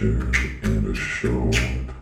and a short.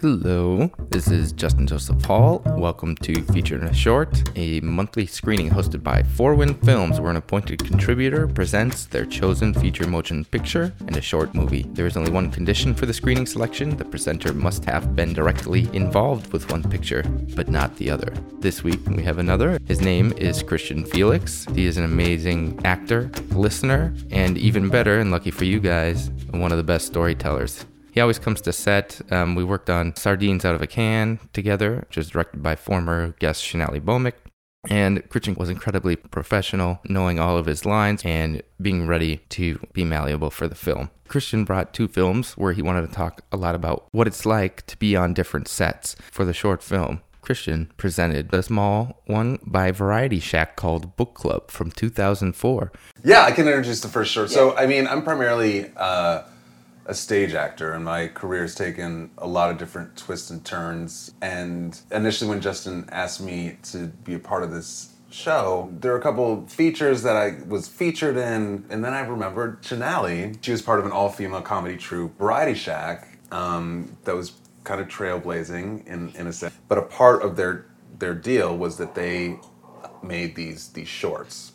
Hello, this is Justin Joseph Hall. Welcome to Feature in a Short, a monthly screening hosted by Four Wind Films, where an appointed contributor presents their chosen feature motion picture and a short movie. There is only one condition for the screening selection the presenter must have been directly involved with one picture, but not the other. This week we have another. His name is Christian Felix. He is an amazing actor, listener, and even better, and lucky for you guys, one of the best storytellers. He always comes to set. Um, we worked on Sardines Out of a Can together, which was directed by former guest Shanali Bomick. And Christian was incredibly professional, knowing all of his lines and being ready to be malleable for the film. Christian brought two films where he wanted to talk a lot about what it's like to be on different sets for the short film. Christian presented a small one by Variety Shack called Book Club from 2004. Yeah, I can introduce the first short. So, I mean, I'm primarily uh, a stage actor, and my career has taken a lot of different twists and turns. And initially, when Justin asked me to be a part of this show, there were a couple features that I was featured in, and then I remembered Chanali. She was part of an all-female comedy troupe, Variety Shack, um, that was kind of trailblazing in, in a sense. But a part of their their deal was that they made these these shorts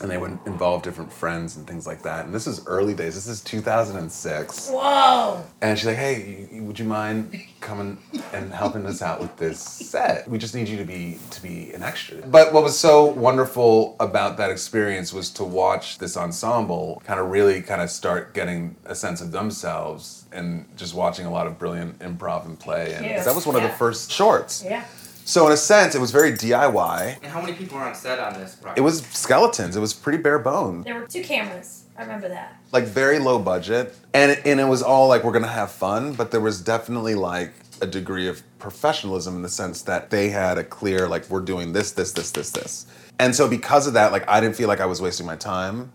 and they would involve different friends and things like that. And this is early days. This is 2006. Whoa! And she's like, "Hey, would you mind coming and helping us out with this set? We just need you to be to be an extra." But what was so wonderful about that experience was to watch this ensemble kind of really kind of start getting a sense of themselves and just watching a lot of brilliant improv and play. And Yes. that was one of the first shorts. Yeah. So in a sense, it was very DIY. And how many people were on set on this project? It was skeletons. It was pretty bare bones. There were two cameras. I remember that. like very low budget and it, and it was all like we're gonna have fun but there was definitely like a degree of professionalism in the sense that they had a clear like we're doing this this this this this and so because of that like i didn't feel like i was wasting my time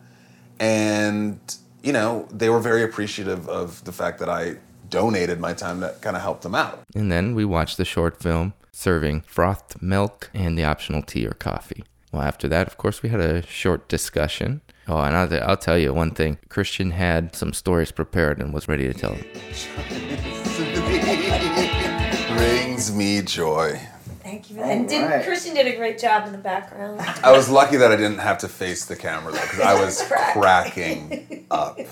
and you know they were very appreciative of the fact that i donated my time to kind of help them out And then we watched the short film serving frothed milk and the optional tea or coffee. Well, after that, of course, we had a short discussion. Oh, and I'll, I'll tell you one thing Christian had some stories prepared and was ready to tell them. brings me joy Thank you. and did, Christian did a great job in the background. i was lucky that i didn't have to face the camera though because i was cracking up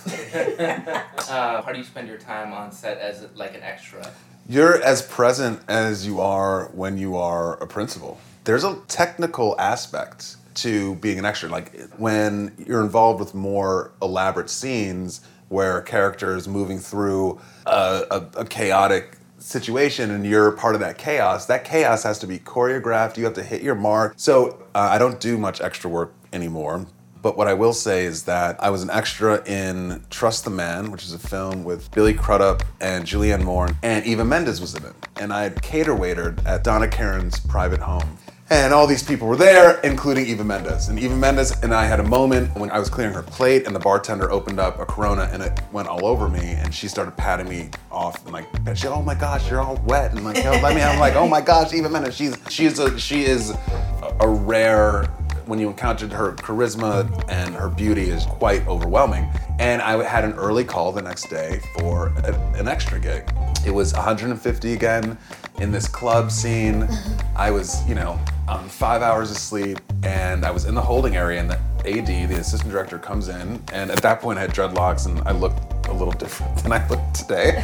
Uh, how do you spend your time on set as like an extra? You're as present as you are when you are a principal. There's a technical aspect to being an extra. Like when you're involved with more elaborate scenes where a character is moving through a, a, a chaotic situation and you're part of that chaos, that chaos has to be choreographed. You have to hit your mark. So uh, I don't do much extra work anymore. But what I will say is that I was an extra in Trust the Man, which is a film with Billy Crudup and Julianne Moore, and Eva Mendes was in it. And I had cater waitered at Donna Karan's private home. And all these people were there, including Eva Mendes. And Eva Mendes and I had a moment when I was clearing her plate, and the bartender opened up a Corona, and it went all over me. And she started patting me off, and like, and she, oh my gosh, you're all wet, and like, let me. I'm like, oh my gosh, Eva Mendes. She's she's a she is a, a rare when you encountered her charisma and her beauty is quite overwhelming. And I had an early call the next day for a, an extra gig. It was 150 again in this club scene. I was, you know, on five hours of sleep and I was in the holding area and the AD, the assistant director, comes in. And at that point I had dreadlocks and I looked a little different than I look today.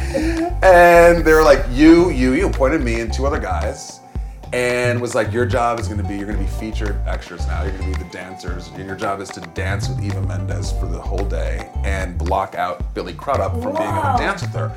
and they were like, you, you, you pointed me and two other guys and was like, your job is gonna be, you're gonna be featured extras now. You're gonna be the dancers, and your job is to dance with Eva Mendes for the whole day and block out Billy Crudup from being able Wow. to dance with her.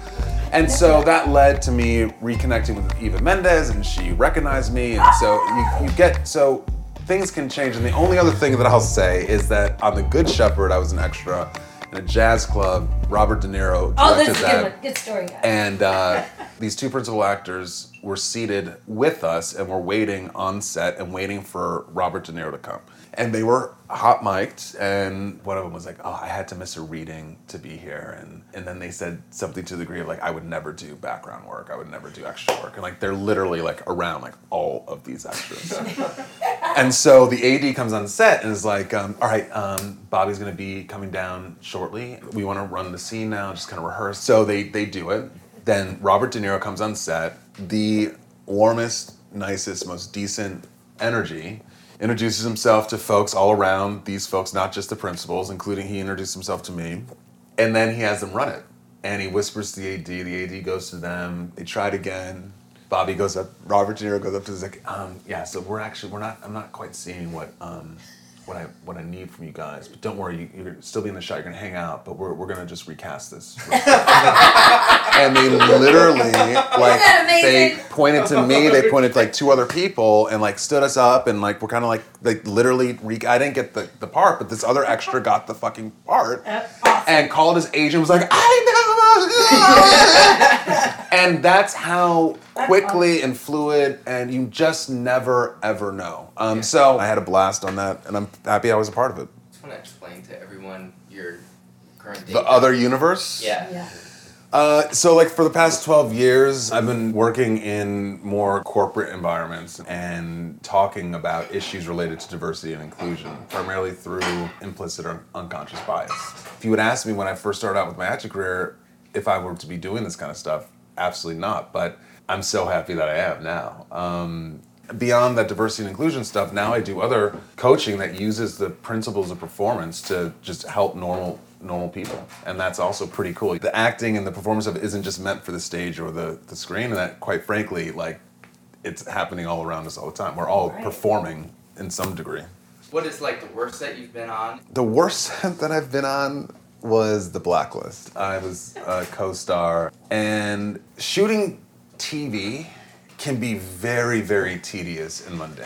And so that led to me reconnecting with Eva Mendes, and she recognized me, and so you, you get so things can change. And the only other thing that I'll say is that on The Good Shepherd, I was an extra in a jazz club. Robert De Niro directed Oh, this is a that. good one. Good story, guys. And uh, these two principal actors were seated with us and were waiting on set and waiting for Robert De Niro to come. And they were hot mic'd, and one of them was like, "Oh, I had to miss a reading to be here," and and then they said something to the degree of like, "I would never do background work. I would never do extra work," and like they're literally like around like all of these extras. and so the AD comes on set and is like, um, all right, um, Bobby's gonna be coming down shortly. We want to run the scene now, just kind of rehearse. So they they do it. Then Robert De Niro comes on set, the warmest, nicest, most decent energy. Introduces himself to folks all around, these folks, not just the principals, including he introduced himself to me. And then he has them run it. And he whispers to the AD, the AD goes to them, they try it again. Bobby goes up, Robert De Niro goes up to the like, um, yeah, so we're actually, we're not, I'm not quite seeing what, um, what I, what I need from you guys, but don't worry, you, you're still be in the shot, you're gonna hang out, but we're, we're gonna just recast this. and they literally, like, they pointed to me, they pointed to like two other people and like stood us up and like, we're kind of like, like literally, re- I didn't get the, the part, but this other extra got the fucking part and called his agent was like I know. And that's how quickly and fluid and you just never ever know. Um, so I had a blast on that and I'm happy I was a part of it. I just want to explain to everyone your current. the other universe? Yeah. Yeah. Uh, so like for the past 12 years i've been working in more corporate environments and talking about issues related to diversity and inclusion primarily through implicit or unconscious bias. If you would ask me when i first started out with my acting career if i were to be doing this kind of stuff absolutely not but i'm so happy that i am now. Um, beyond that diversity and inclusion stuff now i do other coaching that uses the principles of performance to just help normal normal people and that's also pretty cool the acting and the performance of it isn't just meant for the stage or the, the screen and that quite frankly like it's happening all around us all the time we're all Right. performing in some degree What is like the worst set you've been on? the worst set that I've been on was The Blacklist. I was a co star, and shooting TV can be very, very tedious and mundane.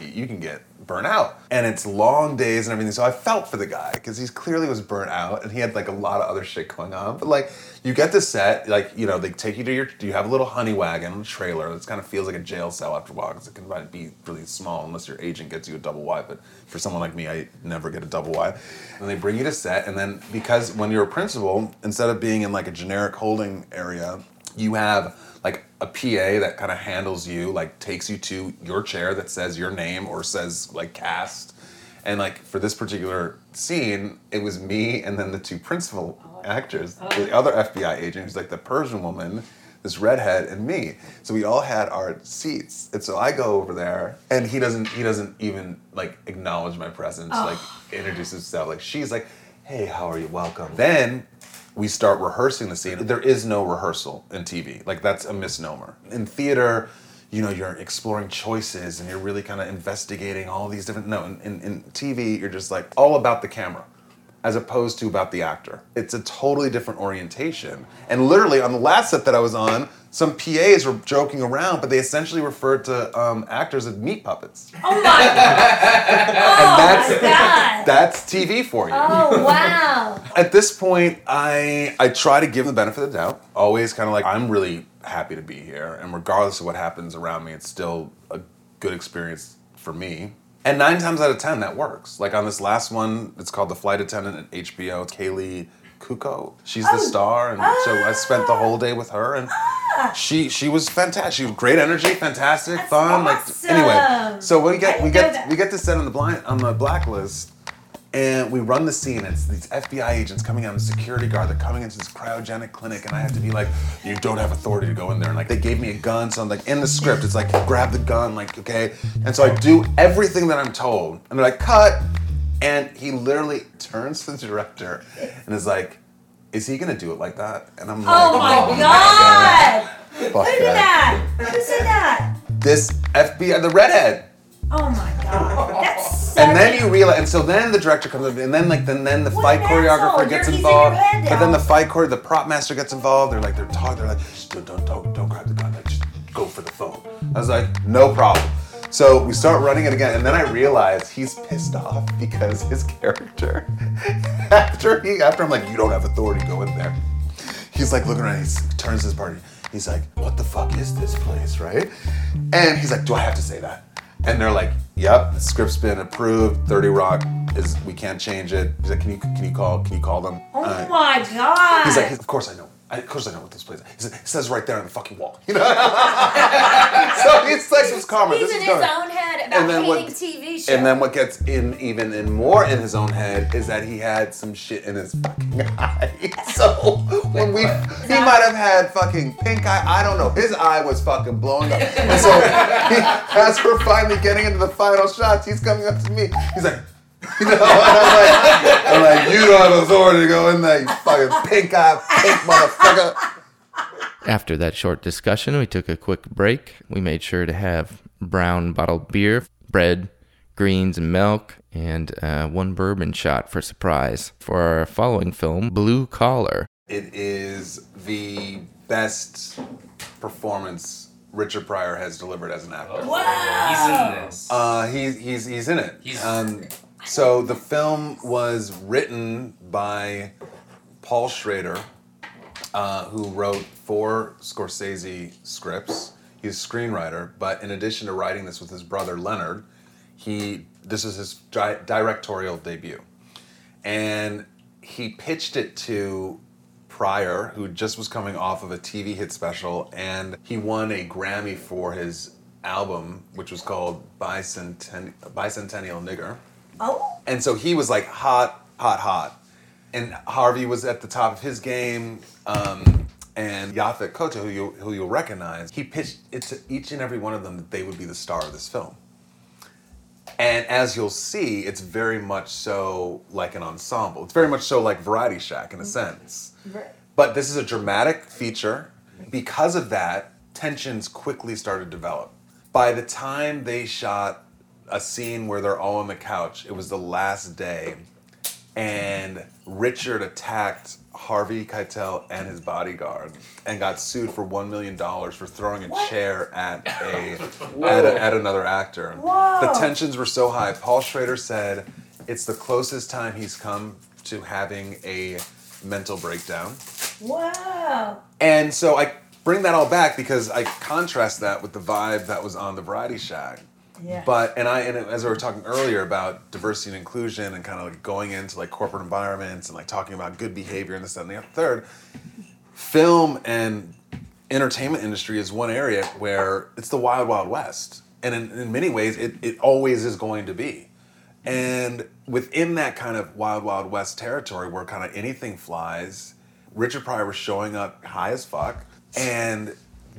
You can get burnt out, and it's long days and everything. So I felt for the guy because he clearly was burnt out, and he had like a lot of other shit going on. But like, you get to set, like you know, they take you to your, you have a little honey wagon, trailer. It kind of feels like a jail cell after a while because it can be really small unless your agent gets you a double Y. But for someone like me, I never get a double Y. And they bring you to set, and then because when you're a principal, instead of being in like a generic holding area, you have like a PA that kind of handles you, like takes you to your chair that says your name or says like cast. And like for this particular scene, it was me and then the two principal oh. actors, oh. the other FBI agent who's like the Persian woman, this redhead, and me. So we all had our seats. And so I go over there and he doesn't he doesn't even like acknowledge my presence, like oh. introduce himself. Like she's like, hey, how are you? Welcome. Then we start rehearsing the scene. There is no rehearsal in TV. Like that's a misnomer. In theater, you know, you're exploring choices and you're really kind of investigating all these different. No, in, in, in TV, you're just like all about the camera, as opposed to about the actor. It's a totally different orientation. And literally on the last set that I was on, some PAs were joking around, but they essentially referred to um, actors as meat puppets. Oh my god. Oh that's- my god. That's TV for you. Oh wow. At this point, I I try to give the benefit of the doubt. Always kind of like I'm really happy to be here, and regardless of what happens around me, it's still a good experience for me. And nine times out of ten, that works. Like on this last one, it's called The Flight Attendant at HBO. It's Kaley Cuoco. She's the oh. star, and so I spent the whole day with her, and ah. she she was fantastic. She was great energy, fantastic, That's fun. awesome. Like anyway, so we I get we get that. we get to set on the blind on the blacklist, and we run the scene. And it's these FBI agents coming out, and security guard. They're coming into this cryogenic clinic, and I have to be like, "You don't have authority to go in there." And like they gave me a gun, so I'm like in the script. It's like grab the gun, like okay. And so I do everything that I'm told, and they're like, "Cut!" And he literally turns to the director and is like, "Is he gonna do it like that?" And I'm like, Oh my oh, god. Fuck Who did that. that? Who said that? This FBI, the redhead. Oh my god. And then you realize, and so then the director comes up, and then like then then the What fight choreographer asshole. gets You're- in involved, but then the fight chore, the prop master gets involved. They're like they're talking, they're like, don't don't don't don't grab the gun, like just go for the phone. I was like, no problem. So we start running it again, and then I realize he's pissed off because his character, after he after I'm like, you don't have authority, go in there. He's like looking around, he turns his party. He's like, what the fuck is this place, right? And he's like, do I have to say that? And they're like, yep, the script's been approved. 30 Rock is, we can't change it. He's like, can you, can you call, can you call them? Oh Uh, my god. He's like, of course I know. I, of course I know what this place is. It says right there on the fucking wall. You know? so it's like this karma. He's this in is his own head about And then what- hating TV shows. And then what gets in even in more in his own head is that he had some shit in his fucking eye. So when we he might have had fucking pink eye. I don't know. His eye was fucking blowing up. And so he, as we're finally getting into the final shots, he's coming up to me. He's like, you know, and I'm like, I'm like, you don't have authority to go in there, you fucking pink eye, pink motherfucker. After that short discussion, we took a quick break. We made sure to have brown bottled beer, bread, greens, and milk, and uh, one bourbon shot for surprise. For our following film, Blue Collar. It is the best performance Richard Pryor has delivered as an actor. wow. He's in this. Uh, he's he's he's in it. He's- Um, so the film was written by Paul Schrader, uh, who wrote four Scorsese scripts. He's a screenwriter, but in addition to writing this with his brother Leonard, he this is his di- directorial debut, and he pitched it to Pryor, who just was coming off of a TV hit special, and he won a Grammy for his album, which was called Bicenten- Bicentennial Nigger. Oh. And so he was like hot, hot, hot. And Harvey was at the top of his game. Um, and Yaphet Kotto, who, you, who you'll recognize, he pitched it to each and every one of them that they would be the star of this film. And as you'll see, it's very much so like an ensemble. It's very much so like Variety Shack in a mm-hmm. sense. But this is a dramatic feature. Because of that, tensions quickly started to develop. By the time they shot a scene where they're all on the couch, it was the last day, and Richard attacked Harvey Keitel and his bodyguard and got sued for one million dollars for throwing a chair at a, at, a at another actor. Whoa. The tensions were so high. Paul Schrader said it's the closest time he's come to having a mental breakdown. Wow. And so I bring that all back because I contrast that with the vibe that was on the Variety Shack. But and I and as we were talking earlier about diversity and inclusion and kind of like going into like corporate environments and like talking about good behavior and this and the third, film and entertainment industry is one area where it's the wild wild west, and in, in many ways it, it always is going to be. And within that kind of wild wild west territory where kind of anything flies, Richard Pryor was showing up high as fuck. And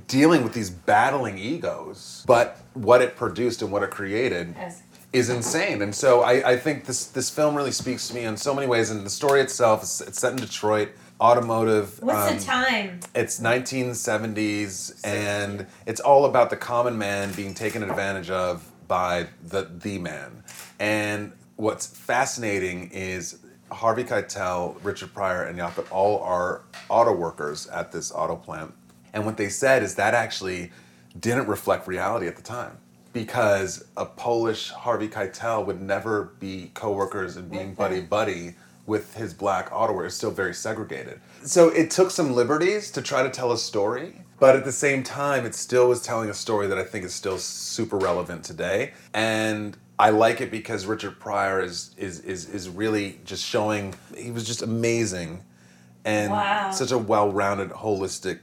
dealing with these battling egos. But what it produced and what it created Yes. is insane. And so I, I think this this film really speaks to me in so many ways. And the story itself, is, it's set in Detroit, automotive. What's um, the time? It's 1970s, and it's all about the common man being taken advantage of by the the man. And what's fascinating is Harvey Keitel, Richard Pryor, and Yaphet all are auto workers at this auto plant. And what they said is that actually didn't reflect reality at the time. Because a Polish Harvey Keitel would never be coworkers and being buddy buddy with his black auto worker. It's still very segregated. So it took some liberties to try to tell a story, but at the same time, it still was telling a story that I think is still super relevant today. And I like it because Richard Pryor is is is, is really just showing he was just amazing and Wow. such a well-rounded, holistic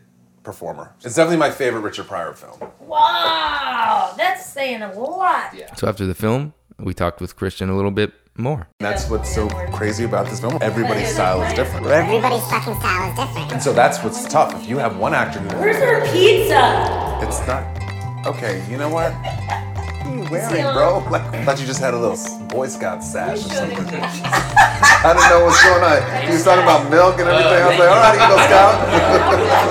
performer. It's definitely my favorite Richard Pryor film. Wow. That's saying a lot. Yeah. So after the film, we talked with Christian a little bit more. That's what's so crazy about this film. Everybody's style is different. Everybody's fucking style is different. And so that's what's tough. If you have one actor who Where's our pizza? It's not. Okay, you know what? What are you wearing, bro? Like, I thought you just had a little Boy Scout sash or something. I didn't know what's going on. He was talking about milk and everything. I was like, all right, Eagle Scout.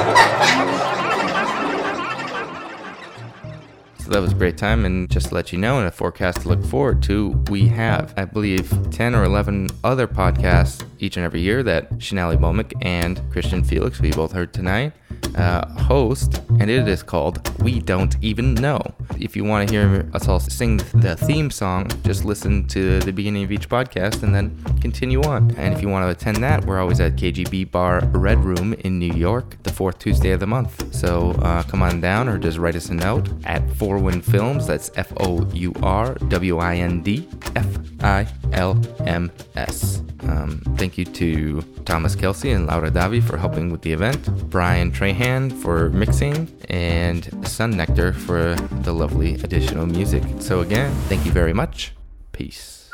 great time. And just to let you know, in a forecast to look forward to, we have, I believe, 10 or 11 other podcasts each and every year that Shanali Bomick and Christian Felix, we both heard tonight, uh, host, and it is called We Don't Even Know. If you want to hear us all sing the theme song, just listen to the beginning of each podcast and then continue on. And if you want to attend that, we're always at KGB Bar Red Room in New York, the fourth Tuesday of the month. So uh, come on down or just write us a note at Four Wind Films. That's F O U R W I N D F I L M S. Um, thank you to Thomas Kelsey and Laura Davi for helping with the event, Brian Trahan for mixing, and Sun Nectar for the lovely additional music. So, again, thank you very much. Peace.